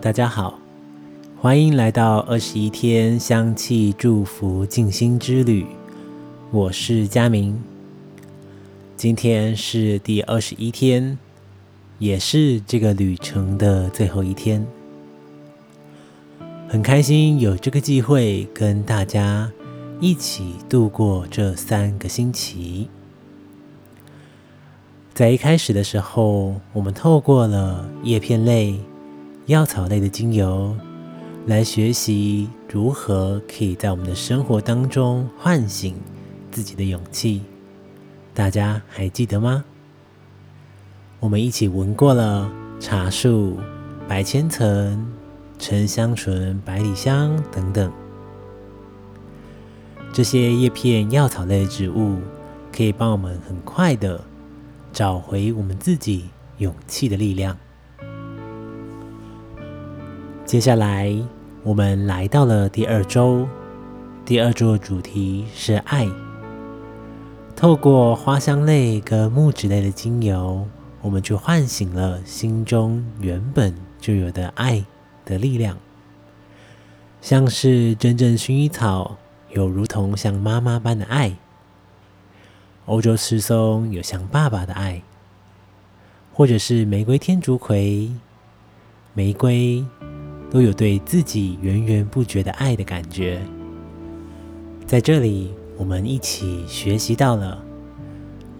大家好，欢迎来到二十一天香气祝福静心之旅。我是佳明，今天是第二十一天，也是这个旅程的最后一天。很开心有这个机会跟大家一起度过这三个星期。在一开始的时候，我们透过了叶片类、药草类的精油，来学习如何可以在我们的生活当中唤醒自己的勇气。大家还记得吗？我们一起闻过了茶树、白千层。沉香醇、百里香等等，这些叶片药草类植物可以帮我们很快的找回我们自己勇气的力量。接下来，我们来到了第二周，第二周的主题是爱。透过花香类跟木质类的精油，我们就唤醒了心中原本就有的爱。的力量，像是真正薰衣草有如同像妈妈般的爱，欧洲赤松有像爸爸的爱，或者是玫瑰天竺葵，玫瑰都有对自己源源不绝的爱的感觉。在这里，我们一起学习到了，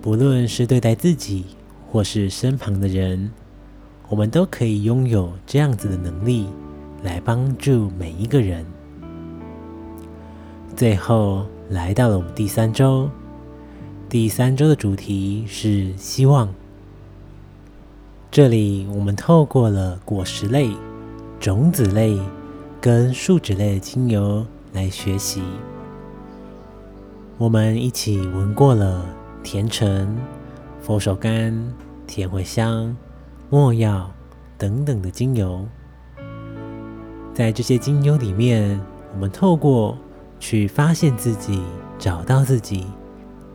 不论是对待自己或是身旁的人。我们都可以拥有这样子的能力，来帮助每一个人。最后来到了我们第三周，第三周的主题是希望。这里我们透过了果实类、种子类跟树脂类的精油来学习。我们一起闻过了甜橙、佛手柑、甜茴香。墨药等等的精油，在这些精油里面，我们透过去发现自己、找到自己、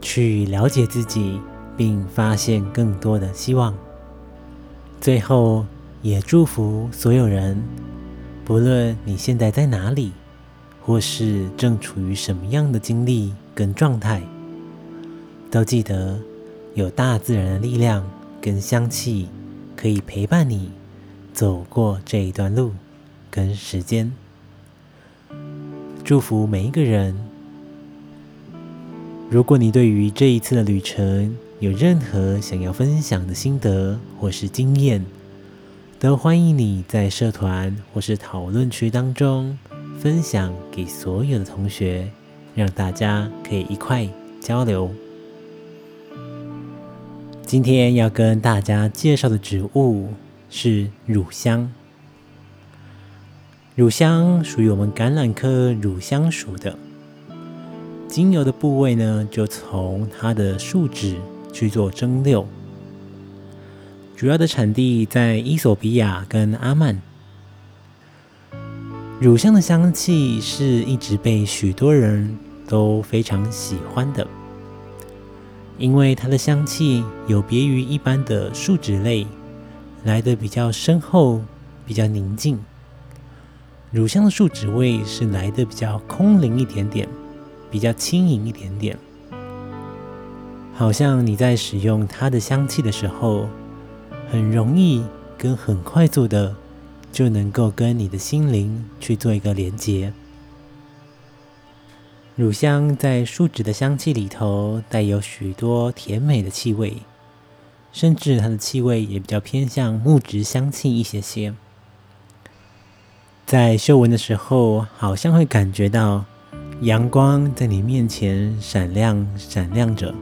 去了解自己，并发现更多的希望。最后，也祝福所有人，不论你现在在哪里，或是正处于什么样的经历跟状态，都记得有大自然的力量跟香气。可以陪伴你走过这一段路跟时间，祝福每一个人。如果你对于这一次的旅程有任何想要分享的心得或是经验，都欢迎你在社团或是讨论区当中分享给所有的同学，让大家可以一块交流。今天要跟大家介绍的植物是乳香。乳香属于我们橄榄科乳香属的，精油的部位呢，就从它的树脂去做蒸馏。主要的产地在伊索比亚跟阿曼。乳香的香气是一直被许多人都非常喜欢的。因为它的香气有别于一般的树脂类，来的比较深厚、比较宁静。乳香的树脂味是来的比较空灵一点点，比较轻盈一点点。好像你在使用它的香气的时候，很容易跟很快速的就能够跟你的心灵去做一个连接。乳香在树脂的香气里头带有许多甜美的气味，甚至它的气味也比较偏向木质香气一些些。在嗅闻的时候，好像会感觉到阳光在你面前闪亮闪亮着，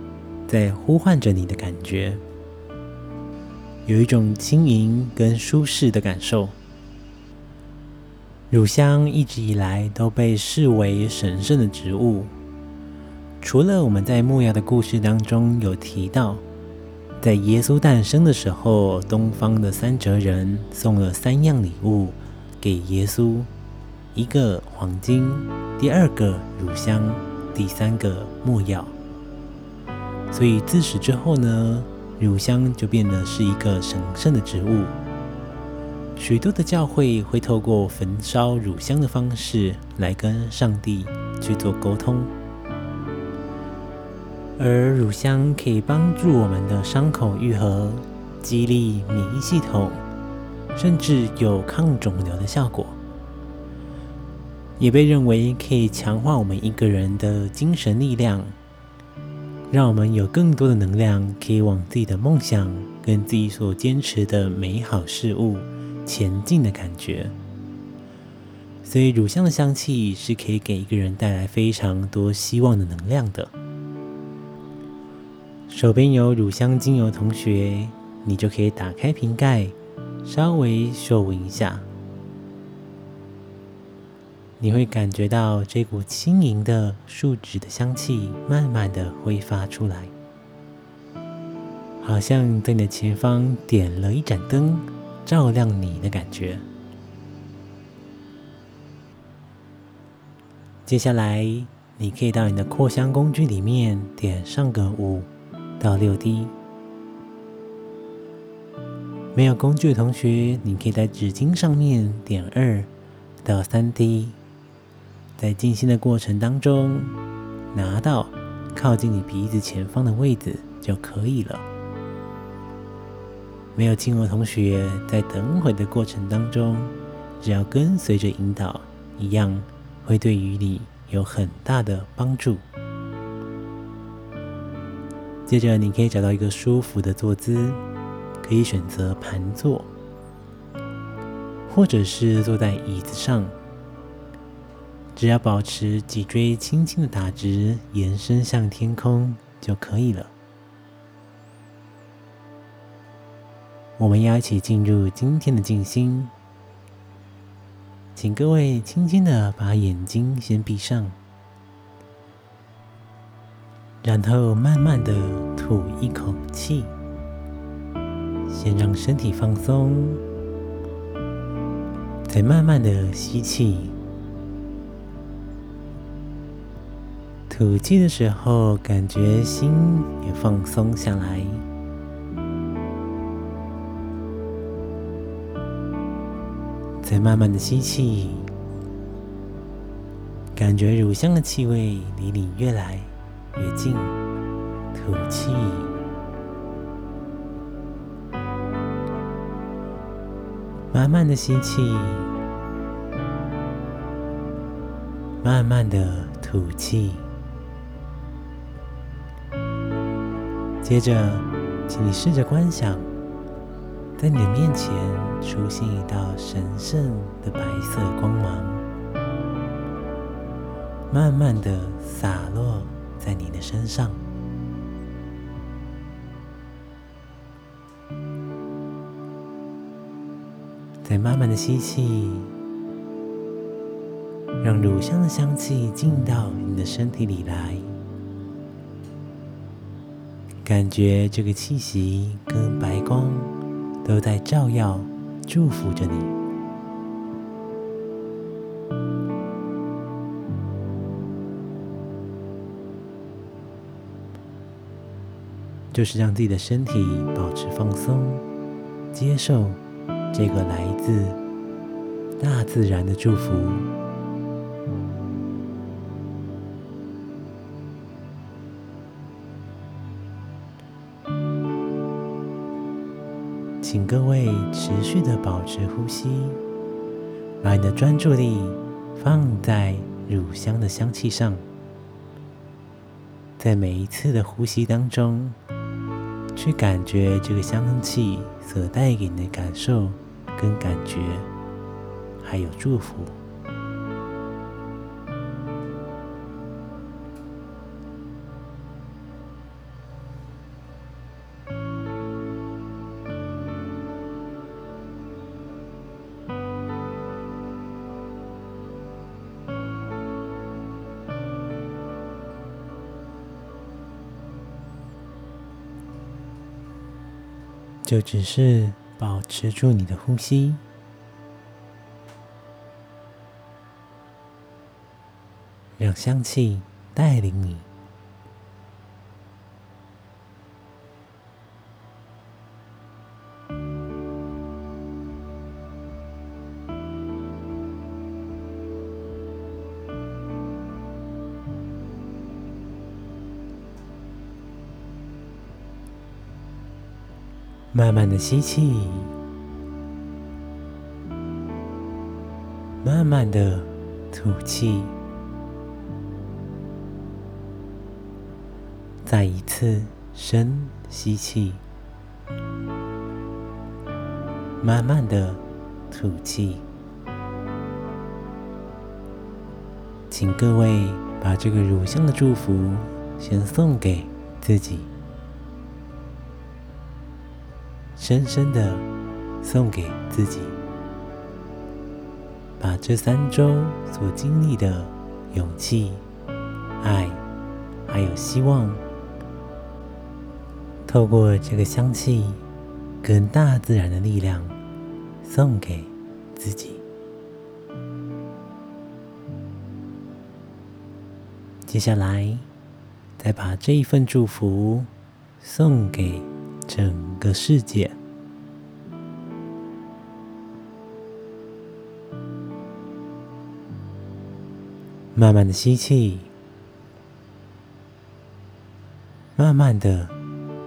在呼唤着你的感觉，有一种轻盈跟舒适的感受。乳香一直以来都被视为神圣的植物。除了我们在木曜的故事当中有提到，在耶稣诞生的时候，东方的三哲人送了三样礼物给耶稣：一个黄金，第二个乳香，第三个木药。所以自此之后呢，乳香就变得是一个神圣的植物。许多的教会会透过焚烧乳香的方式来跟上帝去做沟通，而乳香可以帮助我们的伤口愈合，激励免疫系统，甚至有抗肿瘤的效果，也被认为可以强化我们一个人的精神力量，让我们有更多的能量，可以往自己的梦想跟自己所坚持的美好事物。前进的感觉，所以乳香的香气是可以给一个人带来非常多希望的能量的。手边有乳香精油，同学，你就可以打开瓶盖，稍微嗅闻一下，你会感觉到这股轻盈的树脂的香气慢慢的挥发出来，好像在你的前方点了一盏灯。照亮你的感觉。接下来，你可以到你的扩香工具里面点上个五到六滴。没有工具的同学，你可以在纸巾上面点二到三滴。在静心的过程当中，拿到靠近你鼻子前方的位置就可以了。没有亲的同学，在等会的过程当中，只要跟随着引导，一样会对于你有很大的帮助。接着，你可以找到一个舒服的坐姿，可以选择盘坐，或者是坐在椅子上，只要保持脊椎轻轻的打直，延伸向天空就可以了。我们要一起进入今天的静心，请各位轻轻的把眼睛先闭上，然后慢慢的吐一口气，先让身体放松，再慢慢的吸气，吐气的时候感觉心也放松下来。再慢慢的吸气，感觉乳香的气味离你越来越近。吐气，慢慢的吸气，慢慢的吐气。接着，请你试着观想。在你的面前出现一道神圣的白色光芒，慢慢的洒落在你的身上。再慢慢的吸气，让乳香的香气进到你的身体里来，感觉这个气息跟白光。都在照耀、祝福着你，就是让自己的身体保持放松，接受这个来自大自然的祝福。请各位持续的保持呼吸，把你的专注力放在乳香的香气上，在每一次的呼吸当中，去感觉这个香气所带给你的感受跟感觉，还有祝福。就只是保持住你的呼吸，让香气带领你。慢慢的吸气，慢慢的吐气，再一次深吸气，慢慢的吐气。请各位把这个乳香的祝福先送给自己，深深的送给自己，把这三周所经历的勇气、爱，还有希望，透过这个香气跟大自然的力量，送给自己。接下来，再把这一份祝福送给整个世界。慢慢的吸气，慢慢的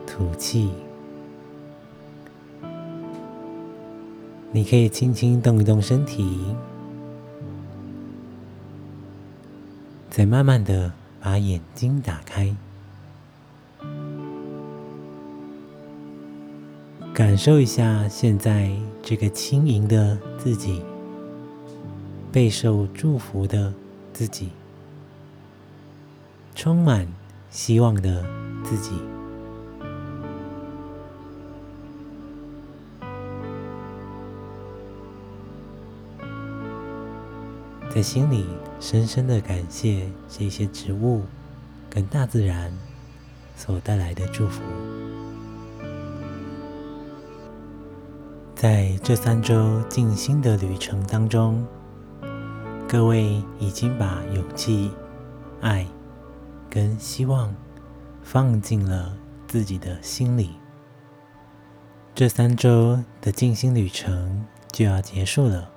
吐气。你可以轻轻动一动身体。再慢慢的把眼睛打开，感受一下现在这个轻盈的自己，备受祝福的自己，充满希望的自己。在心里深深的感谢这些植物跟大自然所带来的祝福。在这三周静心的旅程当中，各位已经把勇气、爱跟希望放进了自己的心里。这三周的静心旅程就要结束了，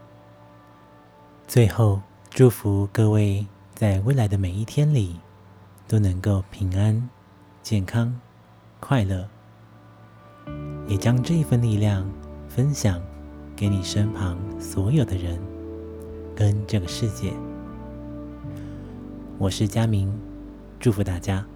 最后。祝福各位在未来的每一天里都能够平安、健康、快乐，也将这一份力量分享给你身旁所有的人跟这个世界。我是佳明，祝福大家。